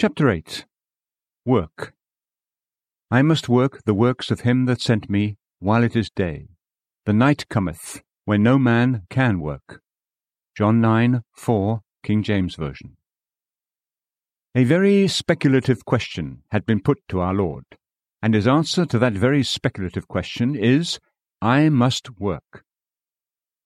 Chapter 8 Work I must work the works of him that sent me while it is day. The night cometh, when no man can work. John 9 4, King James Version. A very speculative question had been put to our Lord, and his answer to that very speculative question is, I must work.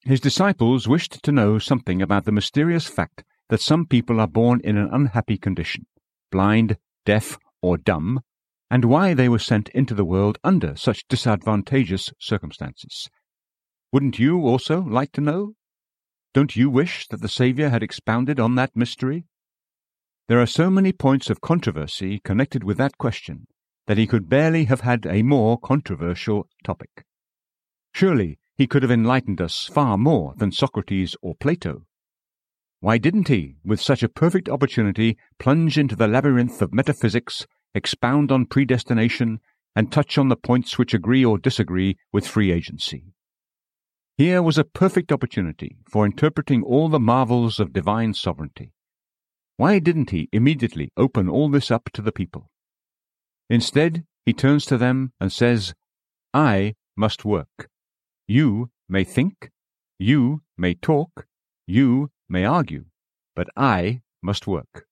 His disciples wished to know something about the mysterious fact that some people are born in an unhappy condition, blind, deaf, or dumb, and why they were sent into the world under such disadvantageous circumstances. Wouldn't you also like to know? Don't you wish that the Saviour had expounded on that mystery? There are so many points of controversy connected with that question that he could barely have had a more controversial topic. Surely he could have enlightened us far more than Socrates or Plato. Why didn't he, with such a perfect opportunity, plunge into the labyrinth of metaphysics, expound on predestination, and touch on the points which agree or disagree with free agency? Here was a perfect opportunity for interpreting all the marvels of divine sovereignty. Why didn't he immediately open all this up to the people? Instead, he turns to them and says, I must work. You may think, you may talk, you may argue, but I must work.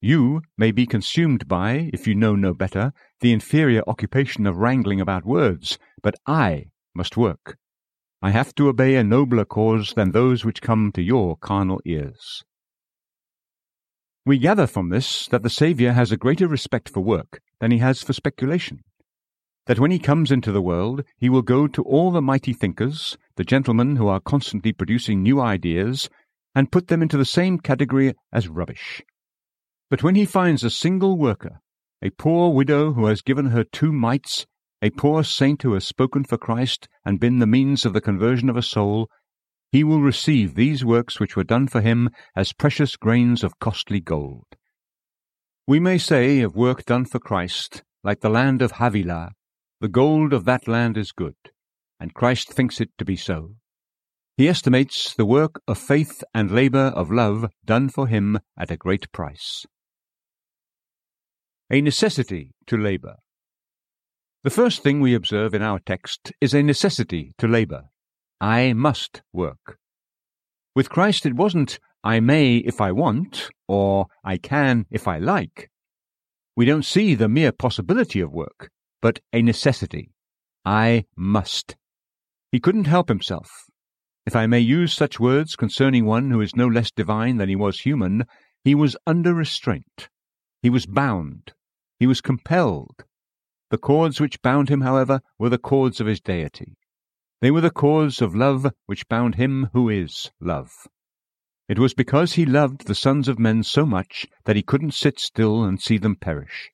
You may be consumed by, if you know no better, the inferior occupation of wrangling about words, but I must work. I have to obey a nobler cause than those which come to your carnal ears. We gather from this that the Saviour has a greater respect for work than he has for speculation. That when he comes into the world, he will go to all the mighty thinkers, the gentlemen who are constantly producing new ideas, and put them into the same category as rubbish. But when he finds a single worker, a poor widow who has given her two mites, a poor saint who has spoken for Christ and been the means of the conversion of a soul, he will receive these works which were done for him as precious grains of costly gold. We may say of work done for Christ, like the land of Havilah, the gold of that land is good, and Christ thinks it to be so. He estimates the work of faith and labour of love done for him at a great price. A necessity to labour. The first thing we observe in our text is a necessity to labour. I must work. With Christ, it wasn't I may if I want, or I can if I like. We don't see the mere possibility of work, but a necessity. I must. He couldn't help himself. If I may use such words concerning one who is no less divine than he was human, he was under restraint. He was bound. He was compelled. The cords which bound him, however, were the cords of his deity. They were the cords of love which bound him who is love. It was because he loved the sons of men so much that he couldn't sit still and see them perish.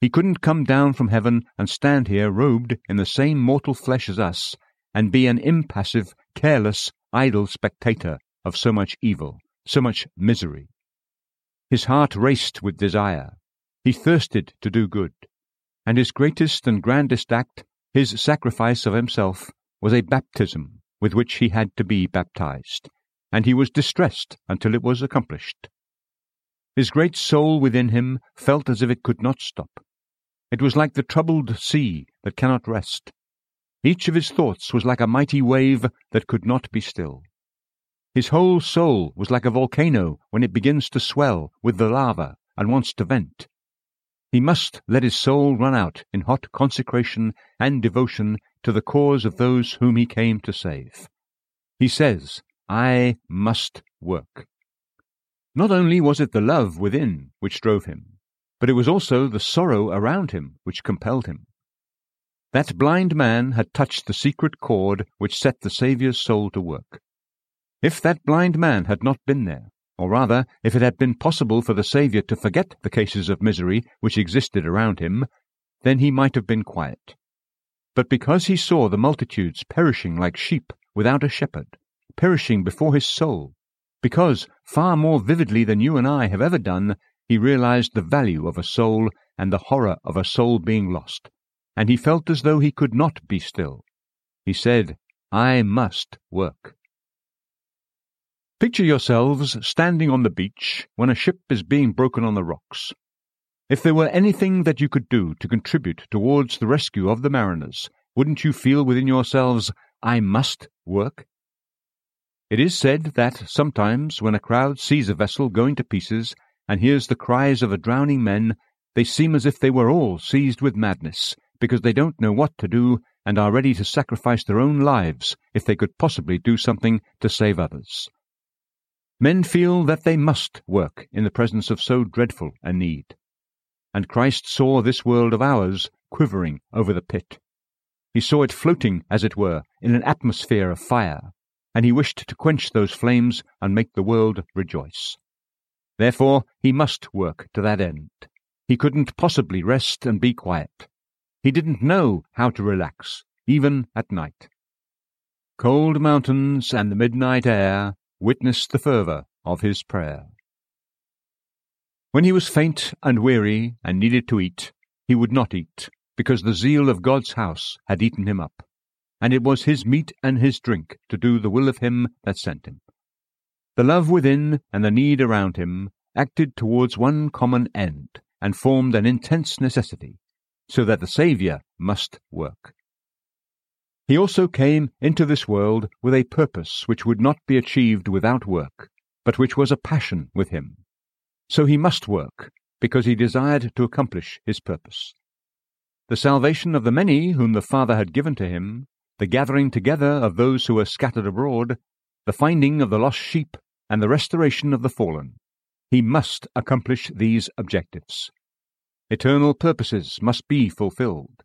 He couldn't come down from heaven and stand here robed in the same mortal flesh as us, and be an impassive, careless, idle spectator of so much evil, so much misery. His heart raced with desire. He thirsted to do good. And his greatest and grandest act, his sacrifice of himself, was a baptism with which he had to be baptized, and he was distressed until it was accomplished. His great soul within him felt as if it could not stop. It was like the troubled sea that cannot rest. Each of his thoughts was like a mighty wave that could not be still. His whole soul was like a volcano when it begins to swell with the lava and wants to vent. He must let his soul run out in hot consecration and devotion to the cause of those whom he came to save. He says, I must work. Not only was it the love within which drove him, but it was also the sorrow around him which compelled him. That blind man had touched the secret chord which set the Saviour's soul to work. If that blind man had not been there, or rather, if it had been possible for the Saviour to forget the cases of misery which existed around him, then he might have been quiet. But because he saw the multitudes perishing like sheep without a shepherd, perishing before his soul, because, far more vividly than you and I have ever done, he realized the value of a soul and the horror of a soul being lost, and he felt as though he could not be still. He said, I must work. Picture yourselves standing on the beach when a ship is being broken on the rocks. If there were anything that you could do to contribute towards the rescue of the mariners, wouldn't you feel within yourselves, I must work? It is said that sometimes when a crowd sees a vessel going to pieces and hears the cries of the drowning men, they seem as if they were all seized with madness, because they don't know what to do and are ready to sacrifice their own lives if they could possibly do something to save others. Men feel that they must work in the presence of so dreadful a need. And Christ saw this world of ours quivering over the pit. He saw it floating, as it were, in an atmosphere of fire, and he wished to quench those flames and make the world rejoice. Therefore he must work to that end. He couldn't possibly rest and be quiet. He didn't know how to relax, even at night. Cold mountains and the midnight air witnessed the fervour of his prayer. When he was faint and weary and needed to eat, he would not eat, because the zeal of God's house had eaten him up, and it was his meat and his drink to do the will of him that sent him. The love within and the need around him acted towards one common end, and formed an intense necessity, so that the Saviour must work. He also came into this world with a purpose which would not be achieved without work, but which was a passion with him. So he must work, because he desired to accomplish his purpose. The salvation of the many whom the Father had given to him, the gathering together of those who were scattered abroad, the finding of the lost sheep, and the restoration of the fallen. He must accomplish these objectives. Eternal purposes must be fulfilled.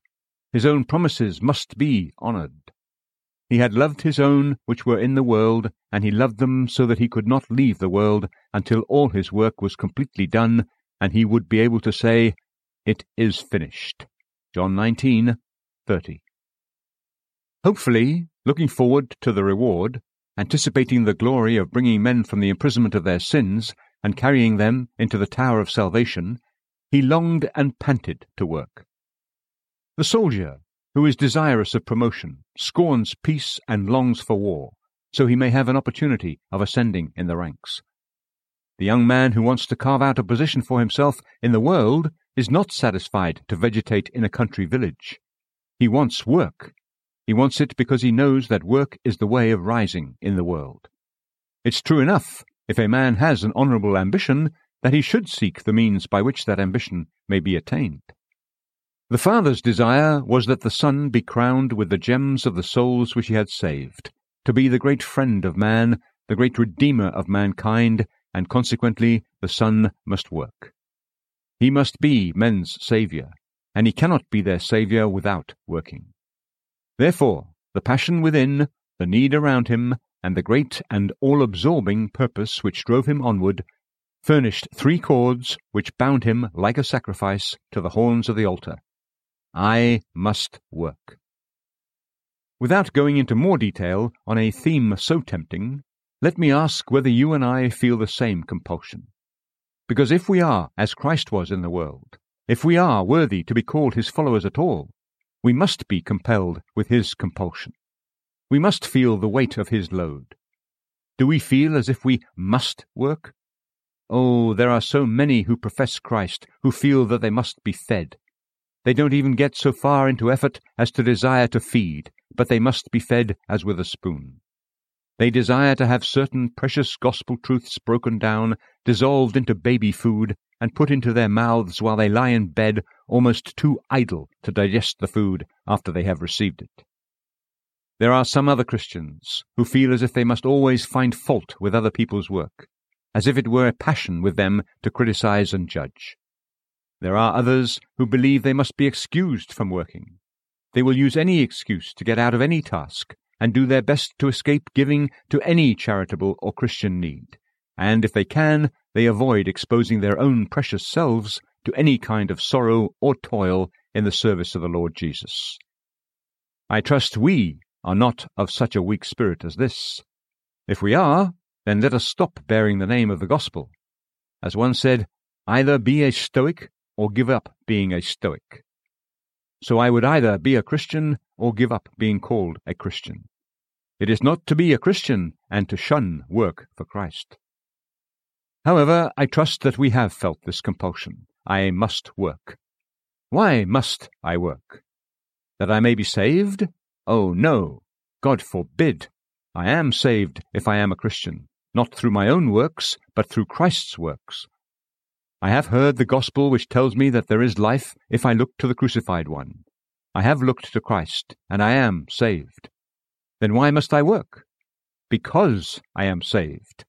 His own promises must be honoured. He had loved his own which were in the world, and he loved them so that he could not leave the world until all his work was completely done, and he would be able to say, It is finished. John 19, 30. Hopefully, looking forward to the reward, anticipating the glory of bringing men from the imprisonment of their sins and carrying them into the tower of salvation, he longed and panted to work. The soldier, who is desirous of promotion, scorns peace and longs for war, so he may have an opportunity of ascending in the ranks. The young man who wants to carve out a position for himself in the world is not satisfied to vegetate in a country village. He wants work. He wants it because he knows that work is the way of rising in the world. It's true enough, if a man has an honourable ambition, that he should seek the means by which that ambition may be attained. The Father's desire was that the Son be crowned with the gems of the souls which he had saved, to be the great friend of man, the great Redeemer of mankind, and consequently the Son must work. He must be men's Saviour, and he cannot be their Saviour without working. Therefore, the passion within, the need around him, and the great and all absorbing purpose which drove him onward furnished three cords which bound him like a sacrifice to the horns of the altar. I must work. Without going into more detail on a theme so tempting, let me ask whether you and I feel the same compulsion. Because if we are as Christ was in the world, if we are worthy to be called his followers at all, we must be compelled with his compulsion. We must feel the weight of his load. Do we feel as if we must work? Oh, there are so many who profess Christ who feel that they must be fed. They don't even get so far into effort as to desire to feed, but they must be fed as with a spoon. They desire to have certain precious gospel truths broken down, dissolved into baby food, and put into their mouths while they lie in bed, almost too idle to digest the food after they have received it. There are some other Christians who feel as if they must always find fault with other people's work as if it were a passion with them to criticize and judge. There are others who believe they must be excused from working. They will use any excuse to get out of any task, and do their best to escape giving to any charitable or Christian need, and if they can, they avoid exposing their own precious selves to any kind of sorrow or toil in the service of the Lord Jesus. I trust we are not of such a weak spirit as this. If we are, then let us stop bearing the name of the gospel. As one said, either be a Stoic or give up being a Stoic. So I would either be a Christian or give up being called a Christian. It is not to be a Christian and to shun work for Christ. However, I trust that we have felt this compulsion, I must work. Why must I work? That I may be saved? Oh, no. God forbid. I am saved if I am a Christian, not through my own works, but through Christ's works. I have heard the gospel which tells me that there is life if I look to the crucified one. I have looked to Christ, and I am saved. Then why must I work? Because I am saved.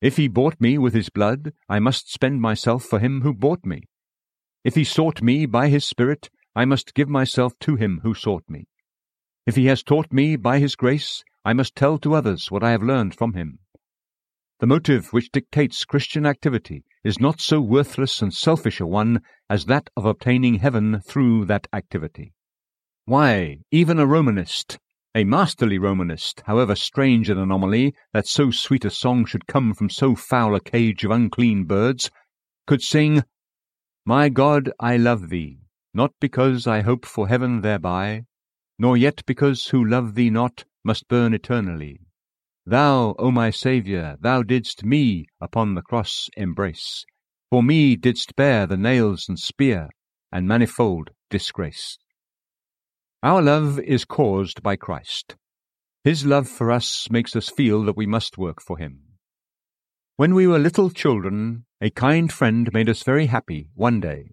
If he bought me with his blood, I must spend myself for him who bought me. If he sought me by his Spirit, I must give myself to him who sought me. If he has taught me by his grace, I must tell to others what I have learned from him. The motive which dictates Christian activity is not so worthless and selfish a one as that of obtaining heaven through that activity. Why, even a Romanist, a masterly Romanist, however strange an anomaly that so sweet a song should come from so foul a cage of unclean birds, could sing, My God, I love thee, not because I hope for heaven thereby, nor yet because who love thee not must burn eternally, Thou, O my Saviour, thou didst me upon the cross embrace, for me didst bear the nails and spear, and manifold disgrace. Our love is caused by Christ. His love for us makes us feel that we must work for him. When we were little children, a kind friend made us very happy one day,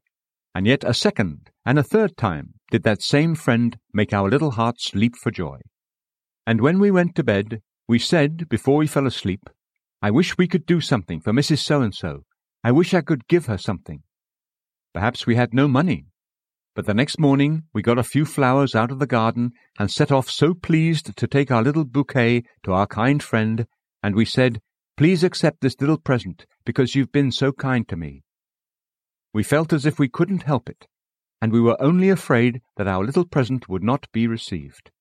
and yet a second and a third time did that same friend make our little hearts leap for joy. And when we went to bed, we said, before we fell asleep, I wish we could do something for Mrs. So and so. I wish I could give her something. Perhaps we had no money, but the next morning we got a few flowers out of the garden and set off so pleased to take our little bouquet to our kind friend, and we said, Please accept this little present because you've been so kind to me. We felt as if we couldn't help it, and we were only afraid that our little present would not be received.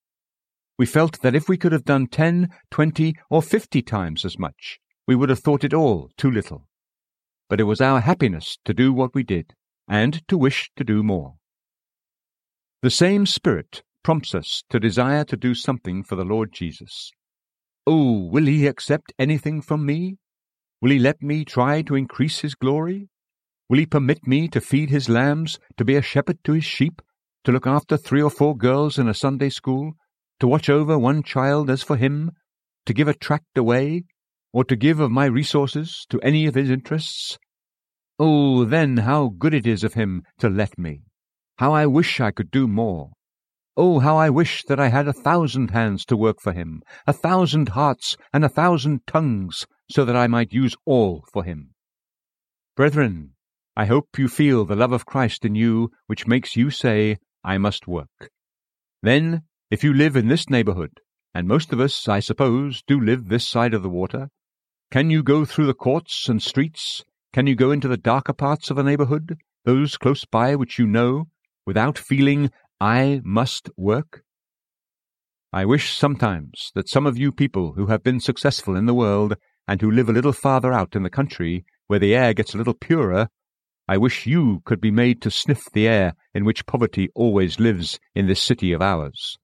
We felt that if we could have done ten, twenty, or fifty times as much, we would have thought it all too little. But it was our happiness to do what we did, and to wish to do more. The same Spirit prompts us to desire to do something for the Lord Jesus. Oh, will He accept anything from me? Will He let me try to increase His glory? Will He permit me to feed His lambs, to be a shepherd to His sheep, to look after three or four girls in a Sunday school, to watch over one child as for him, to give a tract away, or to give of my resources to any of his interests? Oh, then how good it is of him to let me! How I wish I could do more! Oh, how I wish that I had a thousand hands to work for him, a thousand hearts and a thousand tongues, so that I might use all for him. Brethren, I hope you feel the love of Christ in you, which makes you say, I must work. Then if you live in this neighborhood, and most of us, I suppose, do live this side of the water, can you go through the courts and streets? Can you go into the darker parts of a neighborhood, those close by which you know, without feeling, I must work? I wish sometimes that some of you people who have been successful in the world and who live a little farther out in the country, where the air gets a little purer, I wish you could be made to sniff the air in which poverty always lives in this city of ours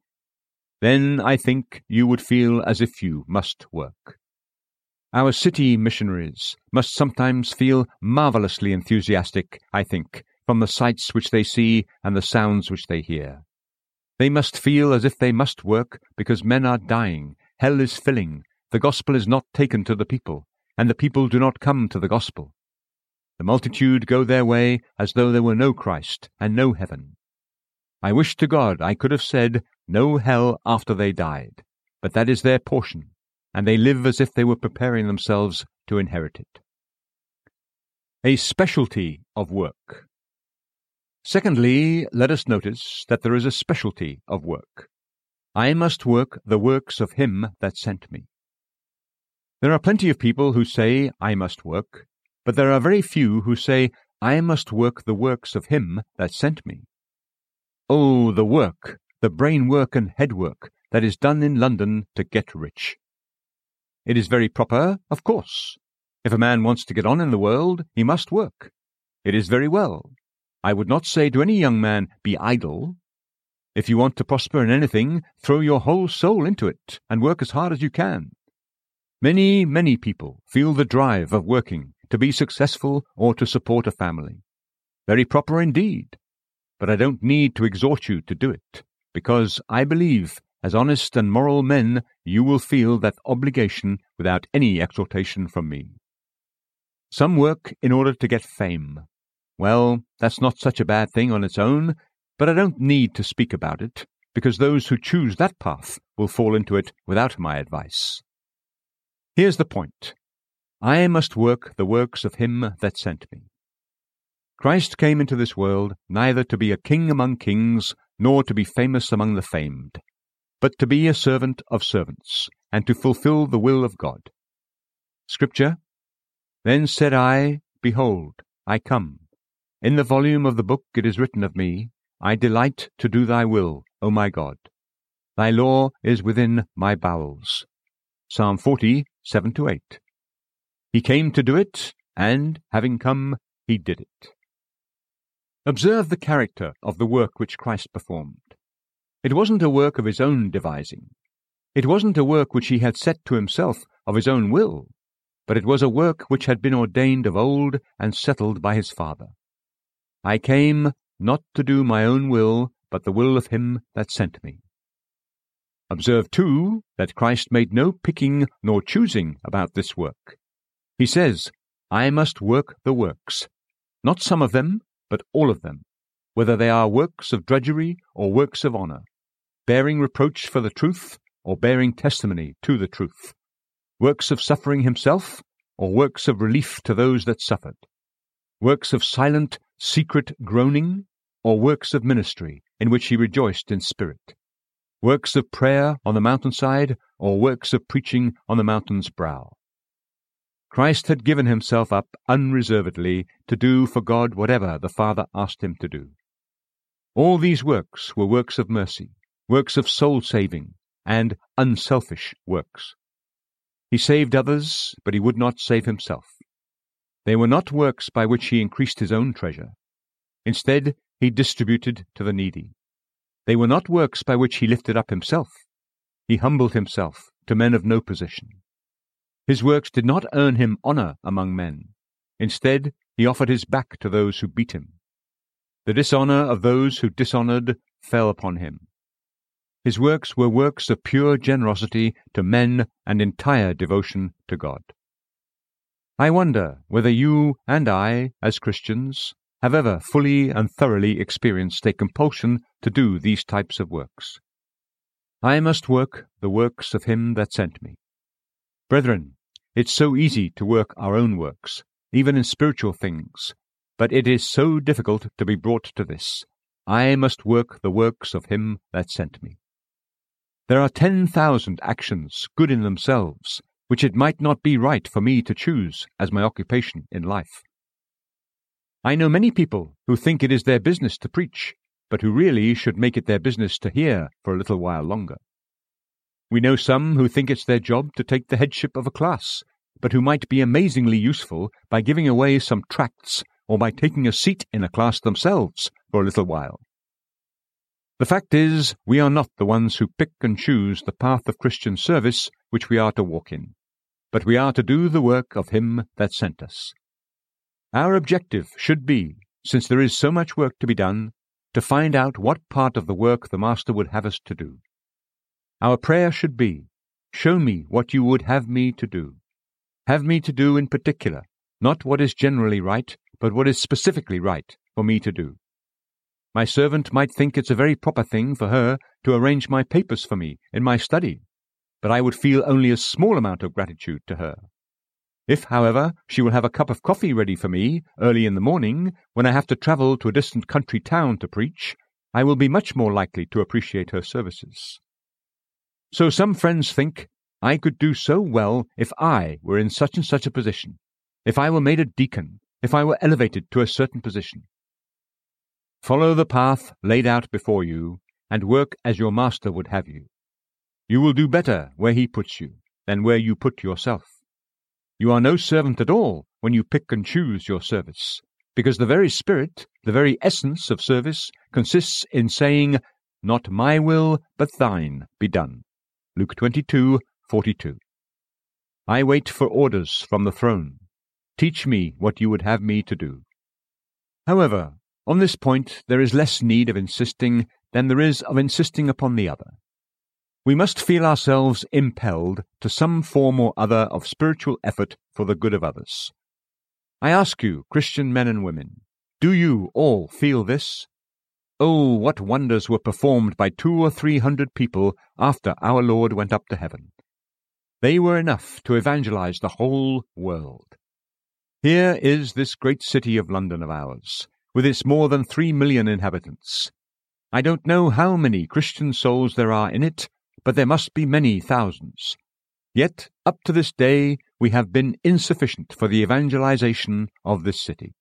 then I think you would feel as if you must work. Our city missionaries must sometimes feel marvellously enthusiastic, I think, from the sights which they see and the sounds which they hear. They must feel as if they must work because men are dying, hell is filling, the gospel is not taken to the people, and the people do not come to the gospel. The multitude go their way as though there were no Christ and no heaven. I wish to God I could have said, no hell after they died, but that is their portion, and they live as if they were preparing themselves to inherit it. A specialty of work. Secondly, let us notice that there is a specialty of work. I must work the works of him that sent me. There are plenty of people who say, I must work, but there are very few who say, I must work the works of him that sent me. Oh, the work the brain work and head work that is done in London to get rich. It is very proper, of course. If a man wants to get on in the world, he must work. It is very well. I would not say to any young man, be idle. If you want to prosper in anything, throw your whole soul into it and work as hard as you can. Many, many people feel the drive of working to be successful or to support a family. Very proper indeed. But I don't need to exhort you to do it, because I believe, as honest and moral men, you will feel that obligation without any exhortation from me. Some work in order to get fame. Well, that's not such a bad thing on its own, but I don't need to speak about it, because those who choose that path will fall into it without my advice. Here's the point I must work the works of him that sent me. Christ came into this world neither to be a king among kings, nor to be famous among the famed, but to be a servant of servants, and to fulfill the will of God. Scripture Then said I, Behold, I come. In the volume of the book it is written of me, I delight to do thy will, O my God. Thy law is within my bowels. Psalm 40, 7 to 8. He came to do it, and, having come, he did it. Observe the character of the work which Christ performed. It wasn't a work of his own devising. It wasn't a work which he had set to himself of his own will, but it was a work which had been ordained of old and settled by his Father. I came not to do my own will, but the will of him that sent me. Observe, too, that Christ made no picking nor choosing about this work. He says, I must work the works, not some of them, but all of them, whether they are works of drudgery or works of honour, bearing reproach for the truth or bearing testimony to the truth, works of suffering himself or works of relief to those that suffered, works of silent, secret groaning or works of ministry in which he rejoiced in spirit, works of prayer on the mountainside or works of preaching on the mountain's brow. Christ had given himself up unreservedly to do for God whatever the Father asked him to do. All these works were works of mercy, works of soul saving, and unselfish works. He saved others, but he would not save himself. They were not works by which he increased his own treasure. Instead, he distributed to the needy. They were not works by which he lifted up himself. He humbled himself to men of no position. His works did not earn him honor among men. Instead, he offered his back to those who beat him. The dishonor of those who dishonored fell upon him. His works were works of pure generosity to men and entire devotion to God. I wonder whether you and I, as Christians, have ever fully and thoroughly experienced a compulsion to do these types of works. I must work the works of him that sent me. Brethren, it's so easy to work our own works, even in spiritual things, but it is so difficult to be brought to this. I must work the works of him that sent me. There are ten thousand actions, good in themselves, which it might not be right for me to choose as my occupation in life. I know many people who think it is their business to preach, but who really should make it their business to hear for a little while longer. We know some who think it's their job to take the headship of a class, but who might be amazingly useful by giving away some tracts or by taking a seat in a class themselves for a little while. The fact is, we are not the ones who pick and choose the path of Christian service which we are to walk in, but we are to do the work of Him that sent us. Our objective should be, since there is so much work to be done, to find out what part of the work the Master would have us to do. Our prayer should be, Show me what you would have me to do. Have me to do in particular, not what is generally right, but what is specifically right for me to do. My servant might think it's a very proper thing for her to arrange my papers for me in my study, but I would feel only a small amount of gratitude to her. If, however, she will have a cup of coffee ready for me early in the morning, when I have to travel to a distant country town to preach, I will be much more likely to appreciate her services. So some friends think I could do so well if I were in such and such a position, if I were made a deacon, if I were elevated to a certain position. Follow the path laid out before you, and work as your master would have you. You will do better where he puts you than where you put yourself. You are no servant at all when you pick and choose your service, because the very spirit, the very essence of service, consists in saying, Not my will, but thine be done. Luke 22:42. I wait for orders from the throne. Teach me what you would have me to do. However, on this point there is less need of insisting than there is of insisting upon the other. We must feel ourselves impelled to some form or other of spiritual effort for the good of others. I ask you, Christian men and women, do you all feel this? Oh, what wonders were performed by two or three hundred people after our Lord went up to heaven! They were enough to evangelize the whole world. Here is this great city of London of ours, with its more than three million inhabitants. I don't know how many Christian souls there are in it, but there must be many thousands. Yet, up to this day, we have been insufficient for the evangelization of this city.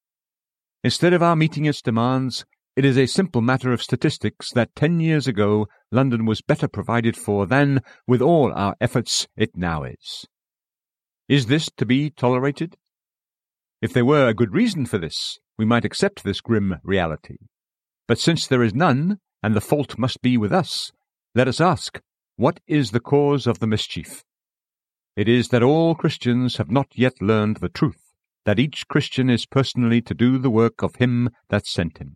Instead of our meeting its demands, it is a simple matter of statistics that ten years ago London was better provided for than, with all our efforts, it now is. Is this to be tolerated? If there were a good reason for this, we might accept this grim reality. But since there is none, and the fault must be with us, let us ask, what is the cause of the mischief? It is that all Christians have not yet learned the truth, that each Christian is personally to do the work of him that sent him.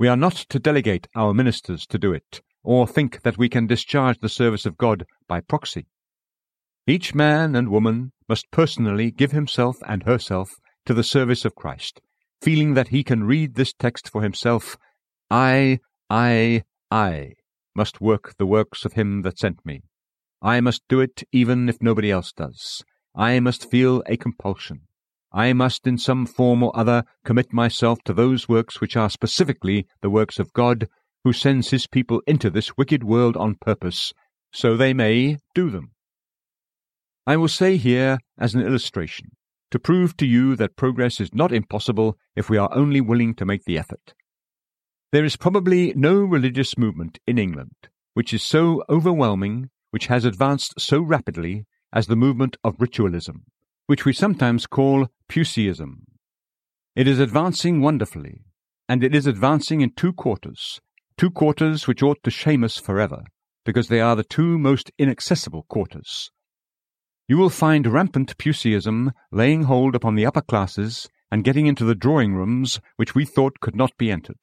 We are not to delegate our ministers to do it, or think that we can discharge the service of God by proxy. Each man and woman must personally give himself and herself to the service of Christ, feeling that he can read this text for himself I, I, I must work the works of him that sent me. I must do it even if nobody else does. I must feel a compulsion. I must in some form or other commit myself to those works which are specifically the works of God, who sends his people into this wicked world on purpose, so they may do them. I will say here, as an illustration, to prove to you that progress is not impossible if we are only willing to make the effort. There is probably no religious movement in England which is so overwhelming, which has advanced so rapidly, as the movement of ritualism which we sometimes call Puseyism. It is advancing wonderfully, and it is advancing in two quarters, two quarters which ought to shame us forever, because they are the two most inaccessible quarters. You will find rampant Puseyism laying hold upon the upper classes and getting into the drawing rooms which we thought could not be entered.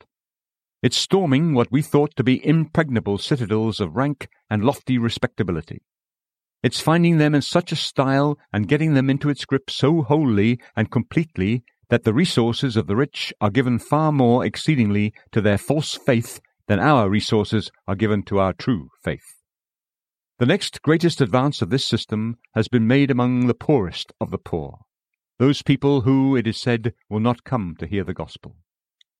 It's storming what we thought to be impregnable citadels of rank and lofty respectability. It's finding them in such a style and getting them into its grip so wholly and completely that the resources of the rich are given far more exceedingly to their false faith than our resources are given to our true faith. The next greatest advance of this system has been made among the poorest of the poor, those people who, it is said, will not come to hear the gospel.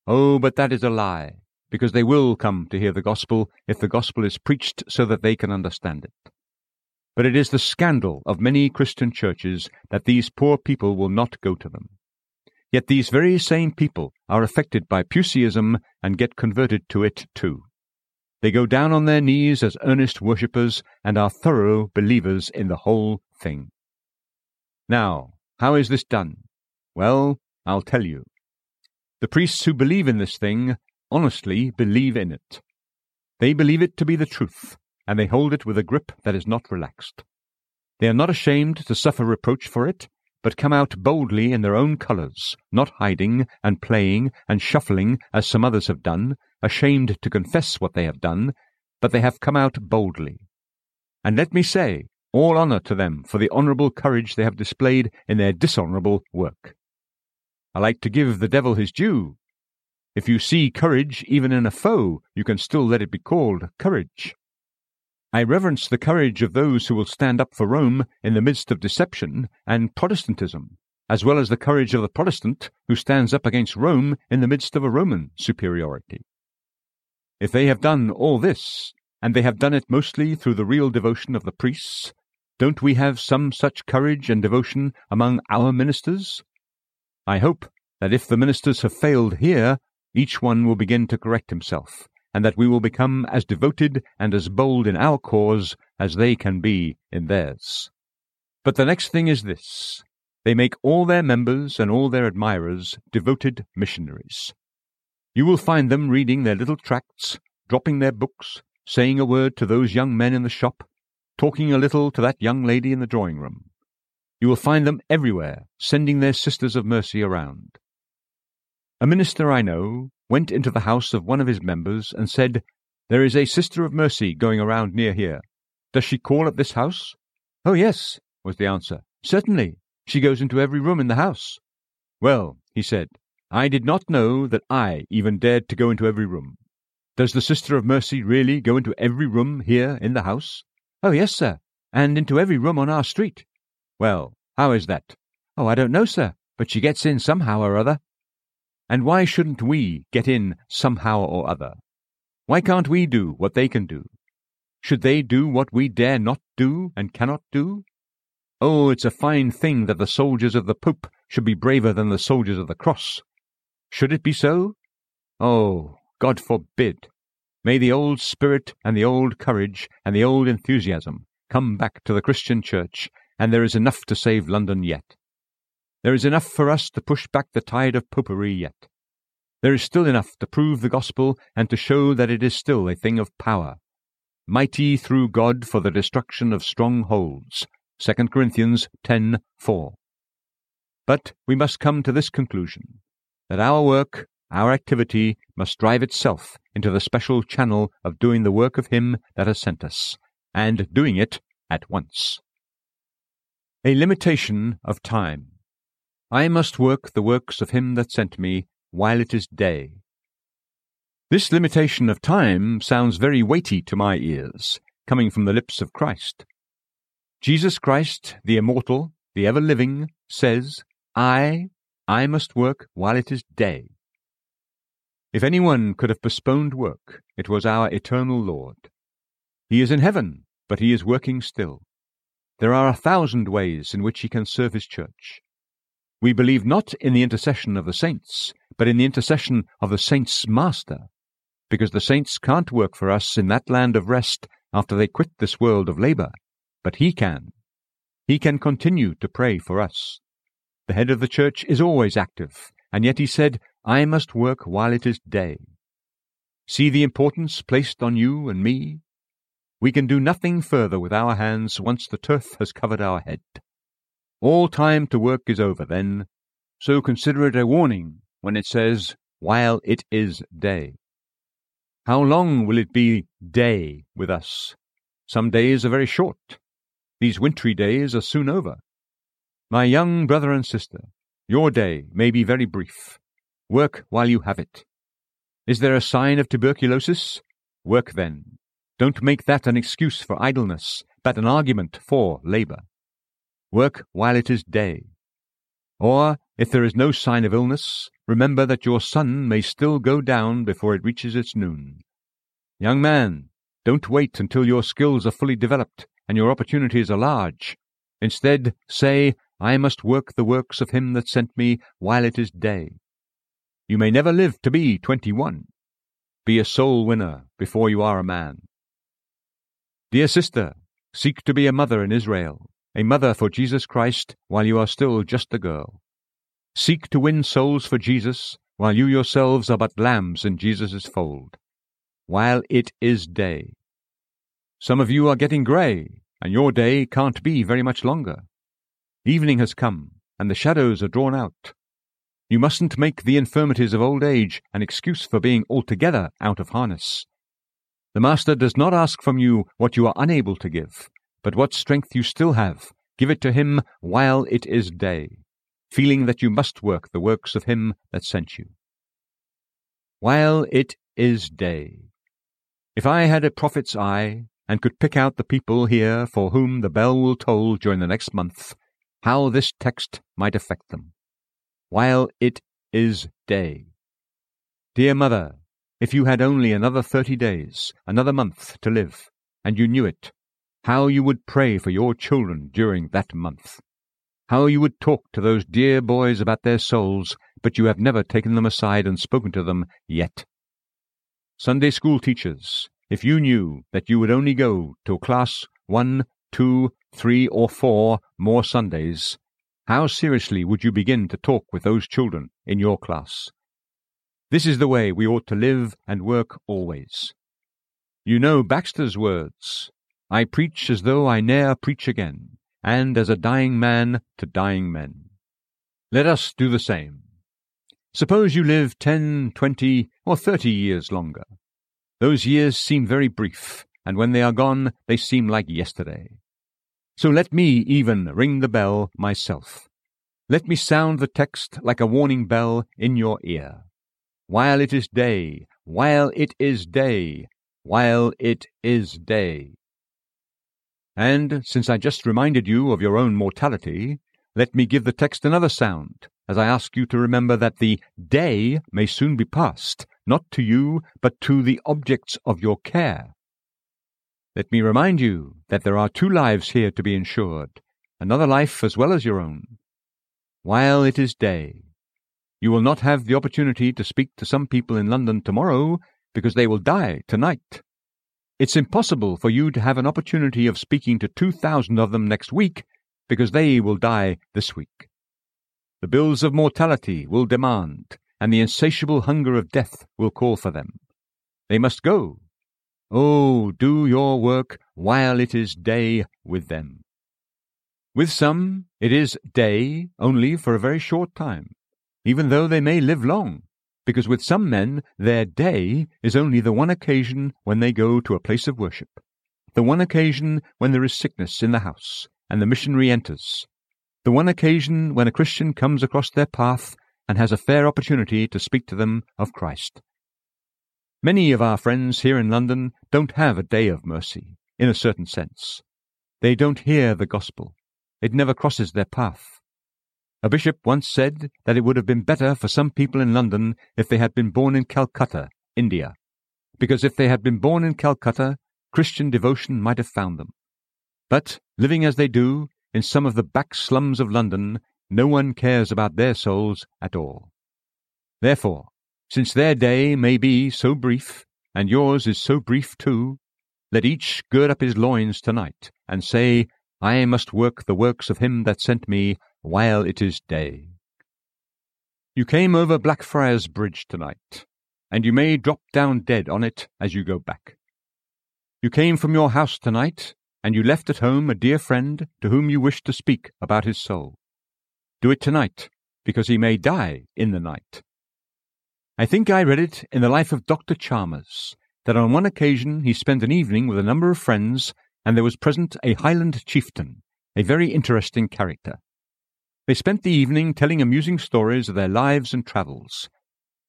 Oh, but that is a lie, because they will come to hear the gospel if the gospel is preached so that they can understand it. But it is the scandal of many Christian churches that these poor people will not go to them. Yet these very same people are affected by Puseyism and get converted to it too. They go down on their knees as earnest worshippers and are thorough believers in the whole thing. Now, how is this done? Well, I'll tell you. The priests who believe in this thing honestly believe in it. They believe it to be the truth, and they hold it with a grip that is not relaxed. They are not ashamed to suffer reproach for it, but come out boldly in their own colours, not hiding and playing and shuffling as some others have done, ashamed to confess what they have done, but they have come out boldly. And let me say, all honour to them for the honourable courage they have displayed in their dishonourable work. I like to give the devil his due. If you see courage even in a foe, you can still let it be called courage. I reverence the courage of those who will stand up for Rome in the midst of deception and Protestantism, as well as the courage of the Protestant who stands up against Rome in the midst of a Roman superiority. If they have done all this, and they have done it mostly through the real devotion of the priests, don't we have some such courage and devotion among our ministers? I hope that if the ministers have failed here, each one will begin to correct himself and that we will become as devoted and as bold in our cause as they can be in theirs. But the next thing is this they make all their members and all their admirers devoted missionaries. You will find them reading their little tracts, dropping their books, saying a word to those young men in the shop, talking a little to that young lady in the drawing room. You will find them everywhere, sending their sisters of mercy around. A minister I know went into the house of one of his members and said, There is a sister of mercy going around near here. Does she call at this house? Oh, yes, was the answer. Certainly. She goes into every room in the house. Well, he said, I did not know that I even dared to go into every room. Does the Sister of Mercy really go into every room here in the house? Oh, yes, sir, and into every room on our street. Well, how is that? Oh, I don't know, sir, but she gets in somehow or other. And why shouldn't we get in somehow or other? Why can't we do what they can do? Should they do what we dare not do and cannot do? Oh, it's a fine thing that the soldiers of the Pope should be braver than the soldiers of the cross. Should it be so? Oh, God forbid. May the old spirit and the old courage and the old enthusiasm come back to the Christian Church, and there is enough to save London yet. There is enough for us to push back the tide of popery yet. There is still enough to prove the gospel and to show that it is still a thing of power, mighty through God for the destruction of strongholds. 2 Corinthians 10:4. But we must come to this conclusion that our work, our activity, must drive itself into the special channel of doing the work of Him that has sent us, and doing it at once. A limitation of time. I must work the works of Him that sent me while it is day. This limitation of time sounds very weighty to my ears, coming from the lips of Christ. Jesus Christ, the immortal, the ever living, says, I, I must work while it is day. If anyone could have postponed work, it was our eternal Lord. He is in heaven, but he is working still. There are a thousand ways in which he can serve his church. We believe not in the intercession of the saints, but in the intercession of the saints' master, because the saints can't work for us in that land of rest after they quit this world of labor, but he can. He can continue to pray for us. The head of the church is always active, and yet he said, I must work while it is day. See the importance placed on you and me? We can do nothing further with our hands once the turf has covered our head. All time to work is over then, so consider it a warning when it says, while it is day. How long will it be day with us? Some days are very short. These wintry days are soon over. My young brother and sister, your day may be very brief. Work while you have it. Is there a sign of tuberculosis? Work then. Don't make that an excuse for idleness, but an argument for labor. Work while it is day. Or, if there is no sign of illness, remember that your sun may still go down before it reaches its noon. Young man, don't wait until your skills are fully developed and your opportunities are large. Instead, say, I must work the works of him that sent me while it is day. You may never live to be twenty one. Be a soul winner before you are a man. Dear sister, seek to be a mother in Israel, a mother for Jesus Christ while you are still just a girl. Seek to win souls for Jesus while you yourselves are but lambs in Jesus' fold, while it is day. Some of you are getting grey, and your day can't be very much longer. Evening has come, and the shadows are drawn out. You mustn't make the infirmities of old age an excuse for being altogether out of harness. The Master does not ask from you what you are unable to give, but what strength you still have. Give it to him while it is day, feeling that you must work the works of him that sent you. While it is day. If I had a prophet's eye, and could pick out the people here for whom the bell will toll during the next month, how this text might affect them, while it is day. Dear Mother, if you had only another thirty days, another month to live, and you knew it, how you would pray for your children during that month. How you would talk to those dear boys about their souls, but you have never taken them aside and spoken to them yet. Sunday school teachers, if you knew that you would only go to class one, two, three, or four more Sundays, how seriously would you begin to talk with those children in your class? This is the way we ought to live and work always. You know Baxter's words I preach as though I ne'er preach again, and as a dying man to dying men. Let us do the same. Suppose you live ten, twenty, or thirty years longer. Those years seem very brief, and when they are gone, they seem like yesterday. So let me even ring the bell myself. Let me sound the text like a warning bell in your ear. While it is day, while it is day, while it is day. And since I just reminded you of your own mortality, let me give the text another sound, as I ask you to remember that the day may soon be past, not to you, but to the objects of your care. Let me remind you that there are two lives here to be insured, another life as well as your own. While it is day, you will not have the opportunity to speak to some people in London tomorrow because they will die tonight. It's impossible for you to have an opportunity of speaking to 2,000 of them next week because they will die this week. The bills of mortality will demand, and the insatiable hunger of death will call for them. They must go. Oh, do your work while it is day with them. With some, it is day only for a very short time, even though they may live long because with some men their day is only the one occasion when they go to a place of worship, the one occasion when there is sickness in the house and the missionary enters, the one occasion when a Christian comes across their path and has a fair opportunity to speak to them of Christ. Many of our friends here in London don't have a day of mercy, in a certain sense. They don't hear the gospel. It never crosses their path. A bishop once said that it would have been better for some people in London if they had been born in Calcutta, India, because if they had been born in Calcutta, Christian devotion might have found them. But, living as they do, in some of the back slums of London, no one cares about their souls at all. Therefore, since their day may be so brief, and yours is so brief too, let each gird up his loins tonight, and say, I must work the works of him that sent me while it is day. You came over Blackfriars Bridge tonight, and you may drop down dead on it as you go back. You came from your house tonight, and you left at home a dear friend to whom you wished to speak about his soul. Do it tonight, because he may die in the night. I think I read it in the life of Dr. Chalmers that on one occasion he spent an evening with a number of friends, and there was present a Highland chieftain, a very interesting character. They spent the evening telling amusing stories of their lives and travels,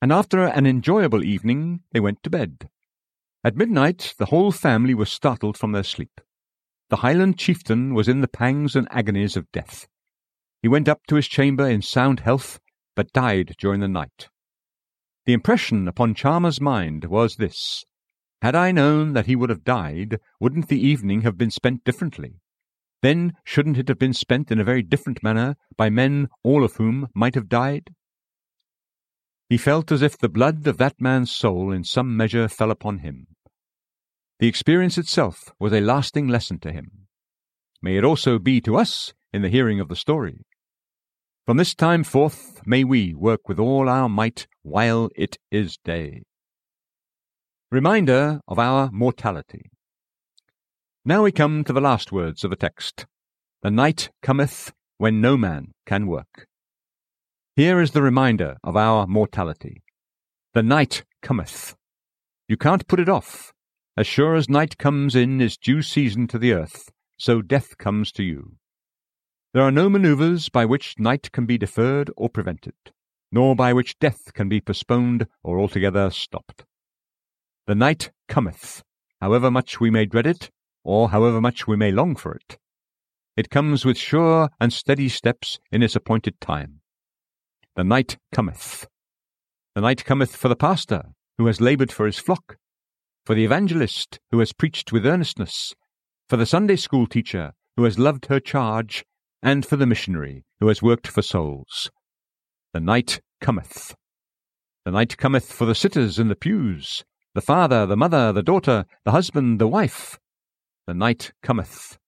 and after an enjoyable evening they went to bed. At midnight the whole family were startled from their sleep. The Highland chieftain was in the pangs and agonies of death. He went up to his chamber in sound health, but died during the night. The impression upon Chalmers's mind was this Had I known that he would have died, wouldn't the evening have been spent differently? Then shouldn't it have been spent in a very different manner by men all of whom might have died? He felt as if the blood of that man's soul in some measure fell upon him. The experience itself was a lasting lesson to him. May it also be to us in the hearing of the story. From this time forth may we work with all our might while it is day. Reminder of our mortality. Now we come to the last words of the text. The night cometh when no man can work. Here is the reminder of our mortality. The night cometh. You can't put it off. As sure as night comes in is due season to the earth, so death comes to you. There are no manoeuvres by which night can be deferred or prevented, nor by which death can be postponed or altogether stopped. The night cometh. However much we may dread it, or however much we may long for it. It comes with sure and steady steps in its appointed time. The night cometh. The night cometh for the pastor, who has laboured for his flock, for the evangelist, who has preached with earnestness, for the Sunday school teacher, who has loved her charge, and for the missionary, who has worked for souls. The night cometh. The night cometh for the sitters in the pews, the father, the mother, the daughter, the husband, the wife, the night cometh.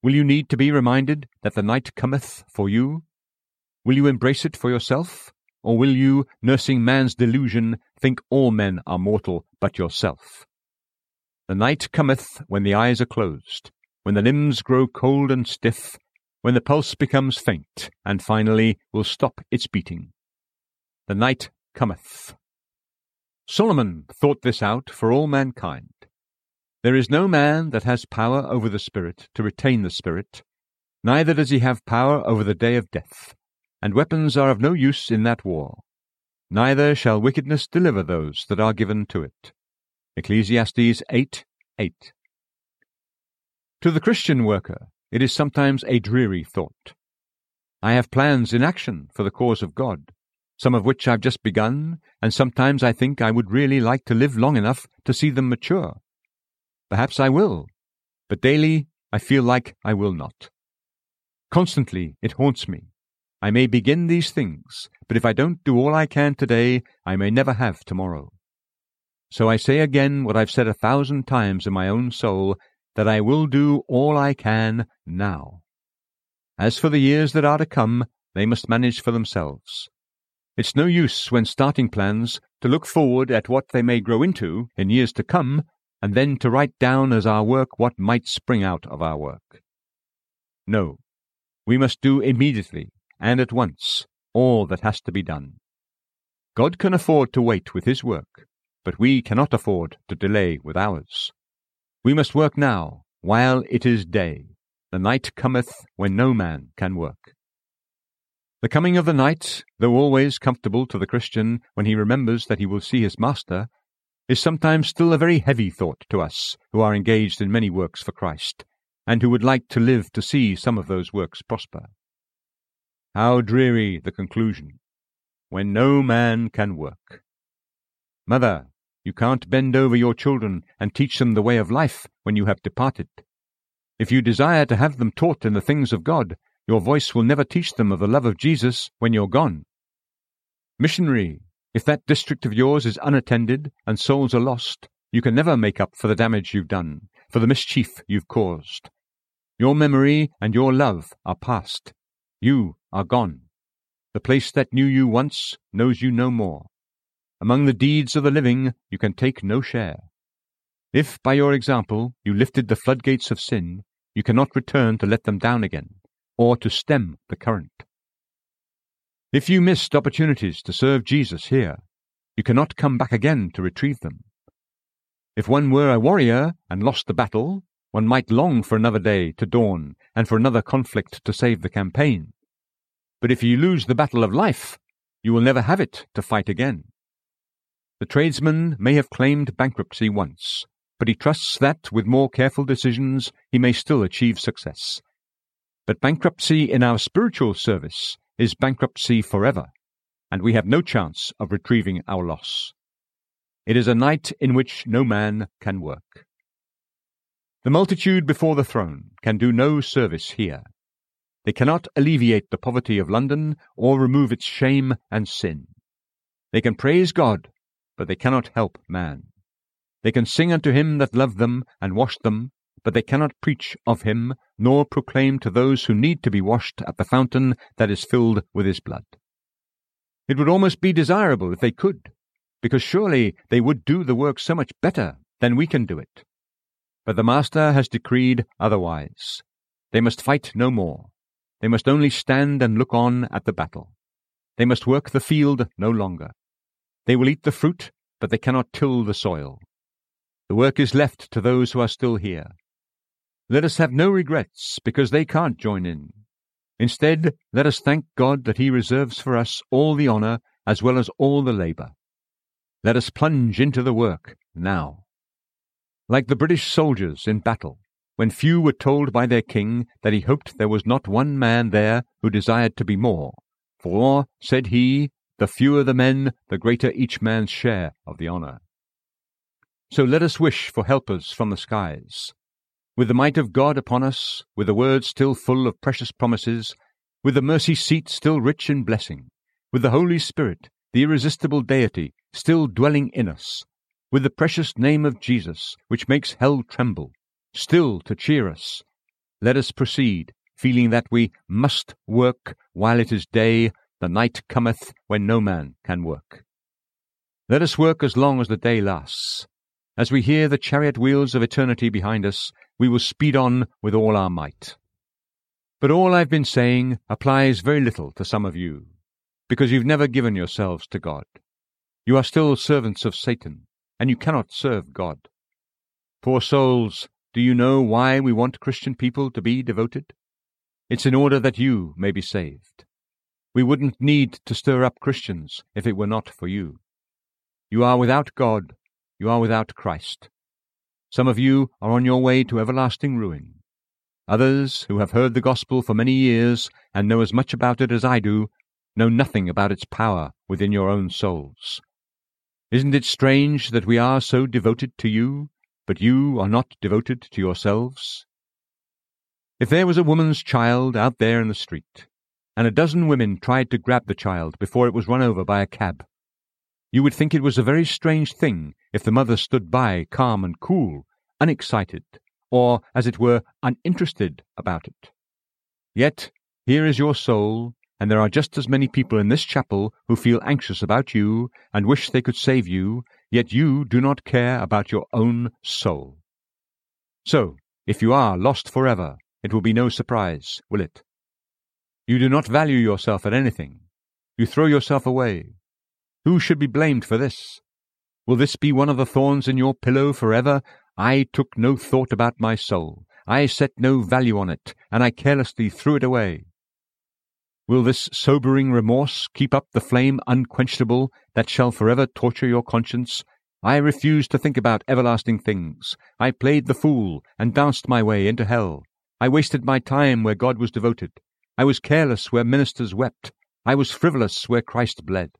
Will you need to be reminded that the night cometh for you? Will you embrace it for yourself? Or will you, nursing man's delusion, think all men are mortal but yourself? The night cometh when the eyes are closed, when the limbs grow cold and stiff, when the pulse becomes faint, and finally will stop its beating. the night cometh. Solomon thought this out for all mankind. There is no man that has power over the Spirit to retain the Spirit, neither does he have power over the day of death, and weapons are of no use in that war. Neither shall wickedness deliver those that are given to it. Ecclesiastes 8 8. To the Christian worker, it is sometimes a dreary thought. I have plans in action for the cause of God, some of which I've just begun, and sometimes I think I would really like to live long enough to see them mature. Perhaps I will, but daily I feel like I will not. Constantly it haunts me. I may begin these things, but if I don't do all I can today, I may never have tomorrow. So I say again what I've said a thousand times in my own soul, that I will do all I can now. As for the years that are to come, they must manage for themselves. It's no use when starting plans to look forward at what they may grow into in years to come, and then to write down as our work what might spring out of our work. No, we must do immediately and at once all that has to be done. God can afford to wait with his work, but we cannot afford to delay with ours. We must work now, while it is day. The night cometh when no man can work. The coming of the night, though always comfortable to the Christian when he remembers that he will see his Master, is sometimes still a very heavy thought to us who are engaged in many works for Christ, and who would like to live to see some of those works prosper. How dreary the conclusion, when no man can work. Mother, you can't bend over your children and teach them the way of life when you have departed. If you desire to have them taught in the things of God, your voice will never teach them of the love of Jesus when you're gone. Missionary, if that district of yours is unattended and souls are lost, you can never make up for the damage you've done, for the mischief you've caused. Your memory and your love are past. You are gone. The place that knew you once knows you no more. Among the deeds of the living you can take no share. If by your example you lifted the floodgates of sin, you cannot return to let them down again or to stem the current. If you missed opportunities to serve Jesus here, you cannot come back again to retrieve them. If one were a warrior and lost the battle, one might long for another day to dawn and for another conflict to save the campaign. But if you lose the battle of life, you will never have it to fight again. The tradesman may have claimed bankruptcy once, but he trusts that, with more careful decisions, he may still achieve success. But bankruptcy in our spiritual service is bankruptcy forever, and we have no chance of retrieving our loss. It is a night in which no man can work. The multitude before the throne can do no service here. They cannot alleviate the poverty of London or remove its shame and sin. They can praise God, but they cannot help man. They can sing unto him that loved them and washed them, but they cannot preach of him, nor proclaim to those who need to be washed at the fountain that is filled with his blood. It would almost be desirable if they could, because surely they would do the work so much better than we can do it. But the Master has decreed otherwise. They must fight no more. They must only stand and look on at the battle. They must work the field no longer. They will eat the fruit, but they cannot till the soil. The work is left to those who are still here. Let us have no regrets because they can't join in. Instead, let us thank God that He reserves for us all the honour as well as all the labour. Let us plunge into the work now. Like the British soldiers in battle, when few were told by their king that he hoped there was not one man there who desired to be more, for, said he, the fewer the men, the greater each man's share of the honour. So let us wish for helpers from the skies, with the might of God upon us, with the word still full of precious promises, with the mercy seat still rich in blessing, with the Holy Spirit, the irresistible deity, still dwelling in us, with the precious name of Jesus, which makes hell tremble, still to cheer us, let us proceed, feeling that we must work while it is day, the night cometh when no man can work. Let us work as long as the day lasts. As we hear the chariot wheels of eternity behind us, we will speed on with all our might. But all I've been saying applies very little to some of you. because you've never given yourselves to God. You are still servants of Satan, and you cannot serve God. Poor souls, do you know why we want Christian people to be devoted? It's in order that you may be saved. We wouldn't need to stir up Christians if it were not for you. You are without God, you are without Christ. Some of you are on your way to everlasting ruin. Others, who have heard the gospel for many years and know as much about it as I do, know nothing about its power within your own souls. Isn't it strange that we are so devoted to you, but you are not devoted to yourselves? If there was a woman's child out there in the street, and a dozen women tried to grab the child before it was run over by a cab, you would think it was a very strange thing if the mother stood by calm and cool, unexcited, or, as it were, uninterested about it. Yet here is your soul, and there are just as many people in this chapel who feel anxious about you and wish they could save you, yet you do not care about your own soul. So, if you are lost forever, it will be no surprise, will it? You do not value yourself at anything. You throw yourself away. Who should be blamed for this? Will this be one of the thorns in your pillow forever? I took no thought about my soul. I set no value on it, and I carelessly threw it away. Will this sobering remorse keep up the flame unquenchable that shall forever torture your conscience? I refused to think about everlasting things. I played the fool and danced my way into hell. I wasted my time where God was devoted. I was careless where ministers wept. I was frivolous where Christ bled.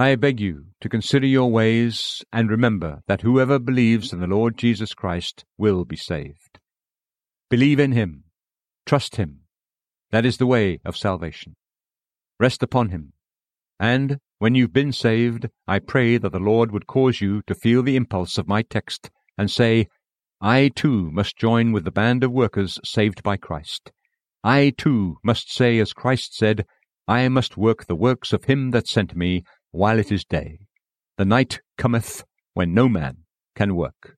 I beg you to consider your ways and remember that whoever believes in the Lord Jesus Christ will be saved. Believe in him. Trust him. That is the way of salvation. Rest upon him. And when you've been saved, I pray that the Lord would cause you to feel the impulse of my text and say, I too must join with the band of workers saved by Christ. I too must say, as Christ said, I must work the works of him that sent me while it is day. The night cometh when no man can work.